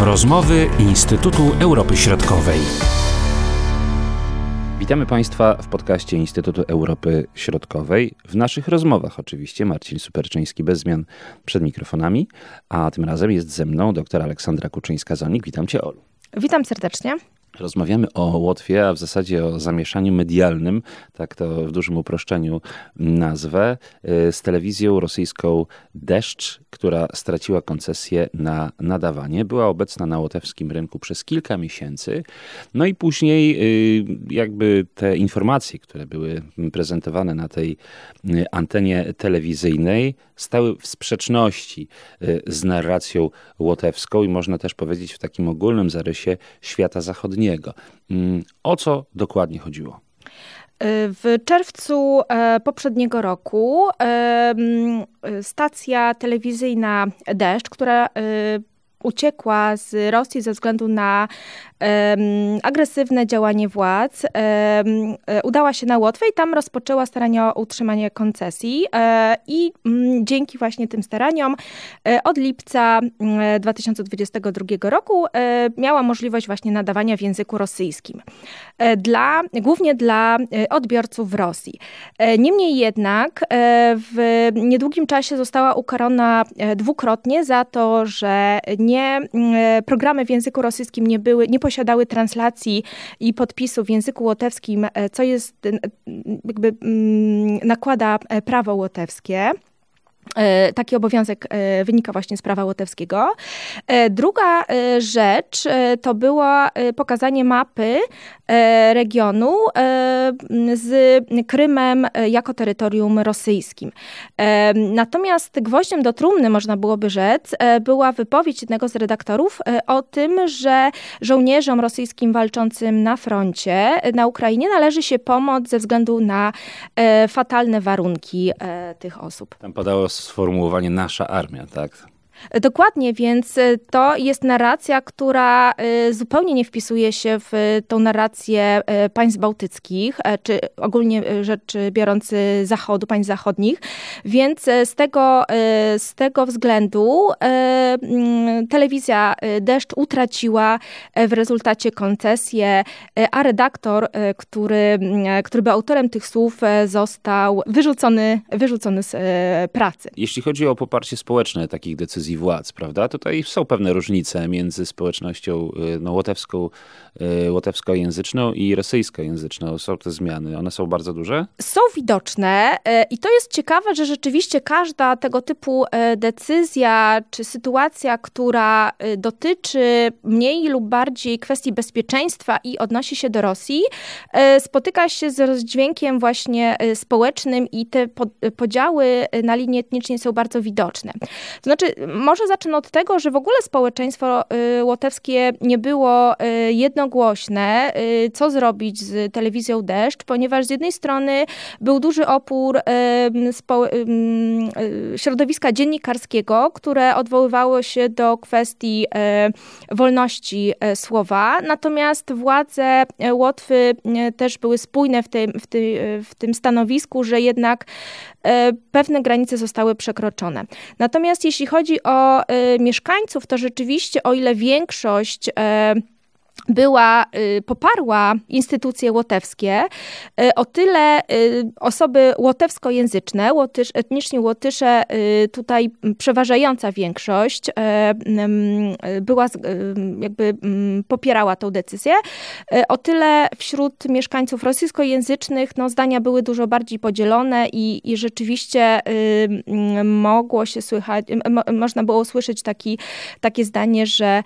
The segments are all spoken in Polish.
Rozmowy Instytutu Europy Środkowej. Witamy Państwa w podcaście Instytutu Europy Środkowej. W naszych rozmowach oczywiście Marcin Superczyński bez zmian przed mikrofonami, a tym razem jest ze mną dr Aleksandra Kuczyńska-Zonik. Witam Cię Olu. Witam serdecznie. Rozmawiamy o Łotwie, a w zasadzie o zamieszaniu medialnym, tak to w dużym uproszczeniu nazwę, y, z telewizją rosyjską Deszcz, która straciła koncesję na nadawanie. Była obecna na łotewskim rynku przez kilka miesięcy. No i później y, jakby te informacje, które były prezentowane na tej y, antenie telewizyjnej, stały w sprzeczności z narracją łotewską i można też powiedzieć w takim ogólnym zarysie świata zachodniego Mm, o co dokładnie chodziło? W czerwcu e, poprzedniego roku stacja telewizyjna Deszcz, która e, uciekła z Rosji ze względu na um, agresywne działanie władz, um, udała się na Łotwę i tam rozpoczęła starania o utrzymanie koncesji. Um, I dzięki właśnie tym staraniom od lipca 2022 roku miała możliwość właśnie nadawania w języku rosyjskim. Dla, głównie dla odbiorców w Rosji. Niemniej jednak w niedługim czasie została ukarana dwukrotnie za to, że nie, programy w języku rosyjskim nie były, nie posiadały translacji i podpisu w języku łotewskim, e, co jest, jakby mm, nakłada e, prawo łotewskie. E, taki obowiązek e, wynika właśnie z prawa łotewskiego. E, druga rzecz to było pokazanie mapy regionu z Krymem jako terytorium rosyjskim. Natomiast gwoździem do trumny, można byłoby rzec, była wypowiedź jednego z redaktorów o tym, że żołnierzom rosyjskim walczącym na froncie na Ukrainie należy się pomoc ze względu na fatalne warunki tych osób. Tam padało sformułowanie nasza armia, tak? Dokładnie, więc e, to jest narracja, która e, zupełnie nie wpisuje się w tą narrację e, państw bałtyckich, czy ogólnie rzecz biorąc zachodu, państw zachodnich. Więc z tego, z tego względu telewizja Deszcz utraciła w rezultacie koncesję, a redaktor, który, który był autorem tych słów, został wyrzucony, wyrzucony z pracy. Jeśli chodzi o poparcie społeczne takich decyzji, decyzji władz, prawda? Tutaj są pewne różnice między społecznością y, no, łotewską, y, łotewskojęzyczną i rosyjskojęzyczną. Są te zmiany. One są bardzo duże? Są widoczne y, i to jest ciekawe, że rzeczywiście każda tego typu decyzja czy sytuacja, która dotyczy mniej lub bardziej kwestii bezpieczeństwa i odnosi się do Rosji, spotyka się z rozdźwiękiem właśnie społecznym i te podziały na linii etnicznej są bardzo widoczne. To znaczy, może zacznę od tego, że w ogóle społeczeństwo y, łotewskie nie było y, jednogłośne, y, co zrobić z telewizją Deszcz, ponieważ z jednej strony był duży opór środowiska dziennikarskiego, które odwoływało się do kwestii wolności słowa, natomiast władze Łotwy też były spójne w tym, w tym, w tym stanowisku, że jednak pewne granice zostały przekroczone. Natomiast jeśli chodzi o y, mieszkańców, to rzeczywiście o ile większość e, była, y, poparła instytucje łotewskie, y, o tyle y, osoby łotewskojęzyczne, łotysz, etniczni Łotysze, tutaj przeważająca większość była, jakby popierała tą decyzję. O tyle wśród mieszkańców rosyjskojęzycznych no, zdania były dużo bardziej podzielone i, i rzeczywiście mogło się słychać, można było usłyszeć taki, takie zdanie, że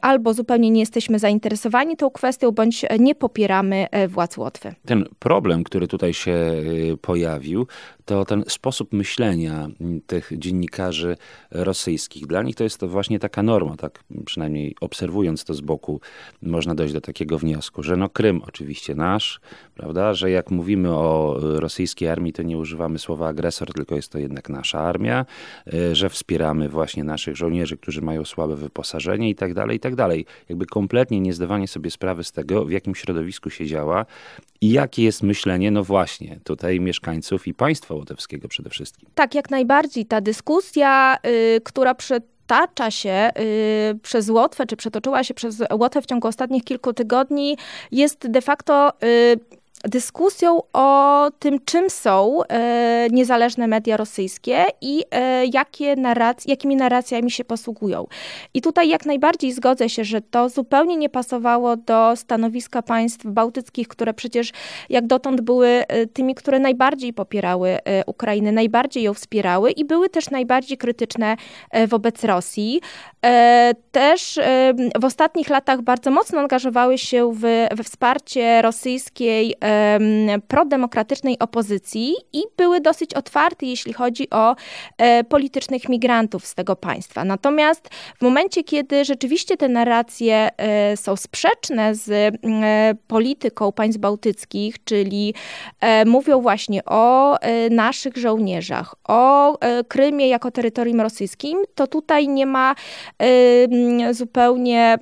albo zupełnie nie jesteśmy zainteresowani zainteresowani tą kwestią, bądź nie popieramy e, władz Łotwy. Ten problem, który tutaj się e, pojawił, to ten sposób myślenia tych dziennikarzy rosyjskich. Dla nich to jest to właśnie taka norma, tak przynajmniej obserwując to z boku, można dojść do takiego wniosku, że no Krym oczywiście nasz, prawda, że jak mówimy o rosyjskiej armii, to nie używamy słowa agresor, tylko jest to jednak nasza armia, e, że wspieramy właśnie naszych żołnierzy, którzy mają słabe wyposażenie i tak dalej, i tak dalej. Jakby kompletnie nie zdawanie sobie sprawy z tego, w jakim środowisku się działa i jakie jest myślenie, no właśnie, tutaj mieszkańców i państwa łotewskiego przede wszystkim. Tak, jak najbardziej. Ta dyskusja, y, która przed przetacza się y, przez Łotwę, czy przetoczyła się przez Łotwę w ciągu ostatnich kilku tygodni, jest de facto y, dyskusją o tym, czym są e, niezależne media rosyjskie i e, jakie narrac jakimi narracjami się posługują. I tutaj jak najbardziej zgodzę się, że to zupełnie nie pasowało do stanowiska państw bałtyckich, które przecież jak dotąd były e, tymi, które najbardziej popierały e, Ukrainę, najbardziej ją wspierały i były też najbardziej krytyczne e, wobec Rosji. Też w ostatnich latach bardzo mocno angażowały się w, we wsparcie rosyjskiej prodemokratycznej opozycji i były dosyć otwarte, jeśli chodzi o e, politycznych migrantów z tego państwa. Natomiast w momencie, kiedy rzeczywiście te narracje e, są sprzeczne z e, polityką państw bałtyckich, czyli mówią właśnie o naszych żołnierzach, o Krymie jako terytorium rosyjskim, to tutaj nie ma zupełnie,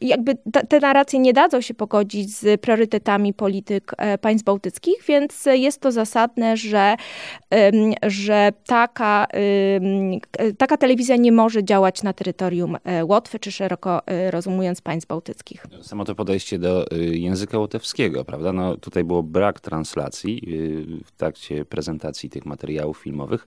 jakby te narracje nie dadzą się pogodzić z priorytetami polityk e, państw bałtyckich, więc jest to zasadne, że, że taka, taka telewizja nie może działać na terytorium e, Łotwy, czy szeroko e, rozumując państw bałtyckich. Samo to podejście do języka łotewskiego, prawda? No, tutaj było brak translacji w trakcie prezentacji tych materiałów filmowych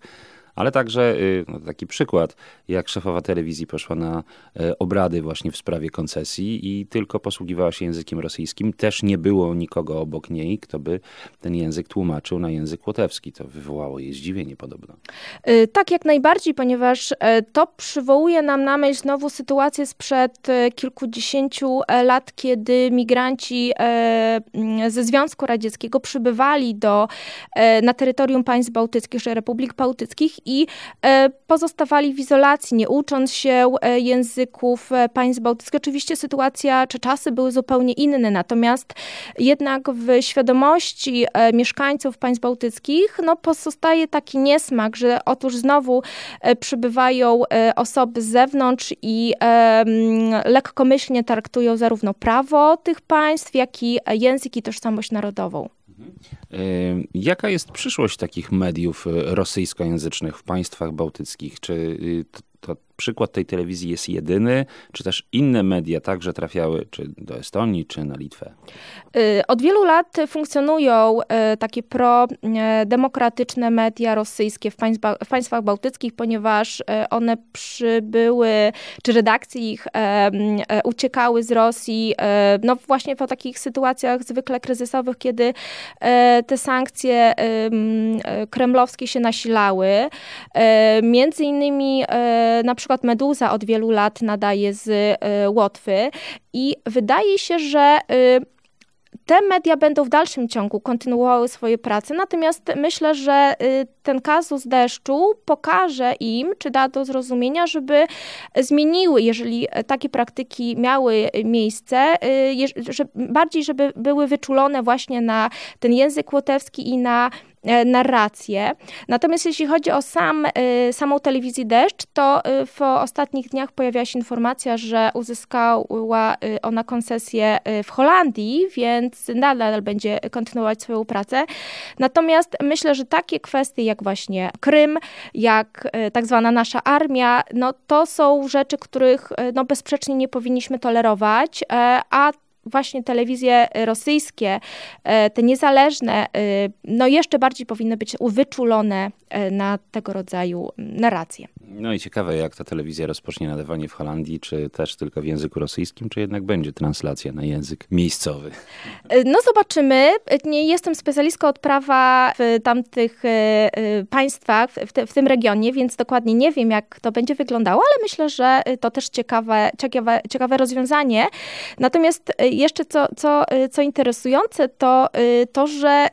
ale także y, no, taki przykład, jak szefowa telewizji poszła na e, obrady właśnie w sprawie koncesji i tylko posługiwała się językiem rosyjskim. Też nie było nikogo obok niej, kto by ten język tłumaczył na język łotewski. To wywołało jej zdziwienie podobno. Y, tak, jak najbardziej, ponieważ e, to przywołuje nam na myśl znowu sytuację sprzed e, kilkudziesięciu lat, kiedy migranci ze Związku Radzieckiego przybywali do, na terytorium państw bałtyckich, czy republik bałtyckich i e, pozostawali w izolacji, nie ucząc się e, języków e, państw bałtyckich. Oczywiście sytuacja czy czasy były zupełnie inne, natomiast jednak w świadomości mieszkańców państw bałtyckich no, pozostaje taki niesmak, że otóż znowu przybywają osoby z zewnątrz i lekkomyślnie traktują zarówno prawo tych państw, jak i język i tożsamość narodową. Jaka jest przyszłość takich mediów e, rosyjskojęzycznych w państwach bałtyckich? Czy y, to przykład tej telewizji jest jedyny, czy też inne media także trafiały czy do Estonii, czy na Litwę? Y, od wielu lat funkcjonują y, takie pro-demokratyczne media rosyjskie w, w państwach bałtyckich, ponieważ y, one przybyły, czy redakcje ich uciekały z Rosji, no właśnie w takich sytuacjach zwykle kryzysowych, kiedy te sankcje kremlowskie się nasilały. Między innymi na przykład Meduza od wielu lat nadaje z y, Łotwy i wydaje się, że y, te media będą w dalszym ciągu kontynuowały swoje prace, natomiast myślę, że y, ten kazus deszczu pokaże im, czy da do zrozumienia, żeby zmieniły, jeżeli takie praktyki miały miejsce, bardziej, żeby były wyczulone właśnie na ten język łotewski i na narrację. Natomiast jeśli chodzi o sam, e, samą telewizję Deszcz, to e, w ostatnich dniach pojawiła się informacja, że uzyskała ona koncesję w Holandii, więc nadal będzie kontynuować swoją pracę. Natomiast myślę, że takie kwestie jak właśnie Krym, jak tak zwana nasza armia, no to są rzeczy, których no bezsprzecznie nie powinniśmy tolerować, a właśnie telewizje rosyjskie, e, te niezależne, e, no jeszcze bardziej powinny być wyczulone e, na tego rodzaju narracje. No i ciekawe, jak ta telewizja rozpocznie nadawanie w Holandii, czy też tylko w języku rosyjskim, czy jednak będzie translacja na język miejscowy? No zobaczymy. Nie jestem specjalistką od prawa w tamtych państwach, w, te, w tym regionie, więc dokładnie nie wiem, jak to będzie wyglądało, ale myślę, że to też ciekawe, ciekawe, ciekawe rozwiązanie. Natomiast jeszcze co, co, co interesujące, to to, że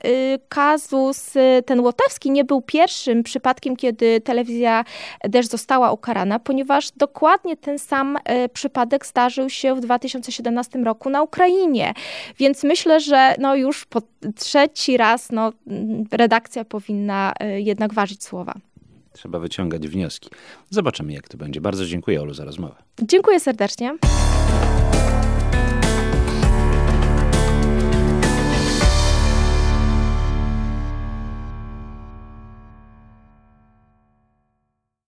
kazus ten łotewski nie był pierwszym przypadkiem, kiedy telewizja też została ukarana, ponieważ dokładnie ten sam przypadek zdarzył się w 2017 roku na Ukrainie. Więc myślę, że no już po trzeci raz no, redakcja powinna jednak ważyć słowa. Trzeba wyciągać wnioski. Zobaczymy, jak to będzie. Bardzo dziękuję, Olu, za rozmowę. Dziękuję serdecznie.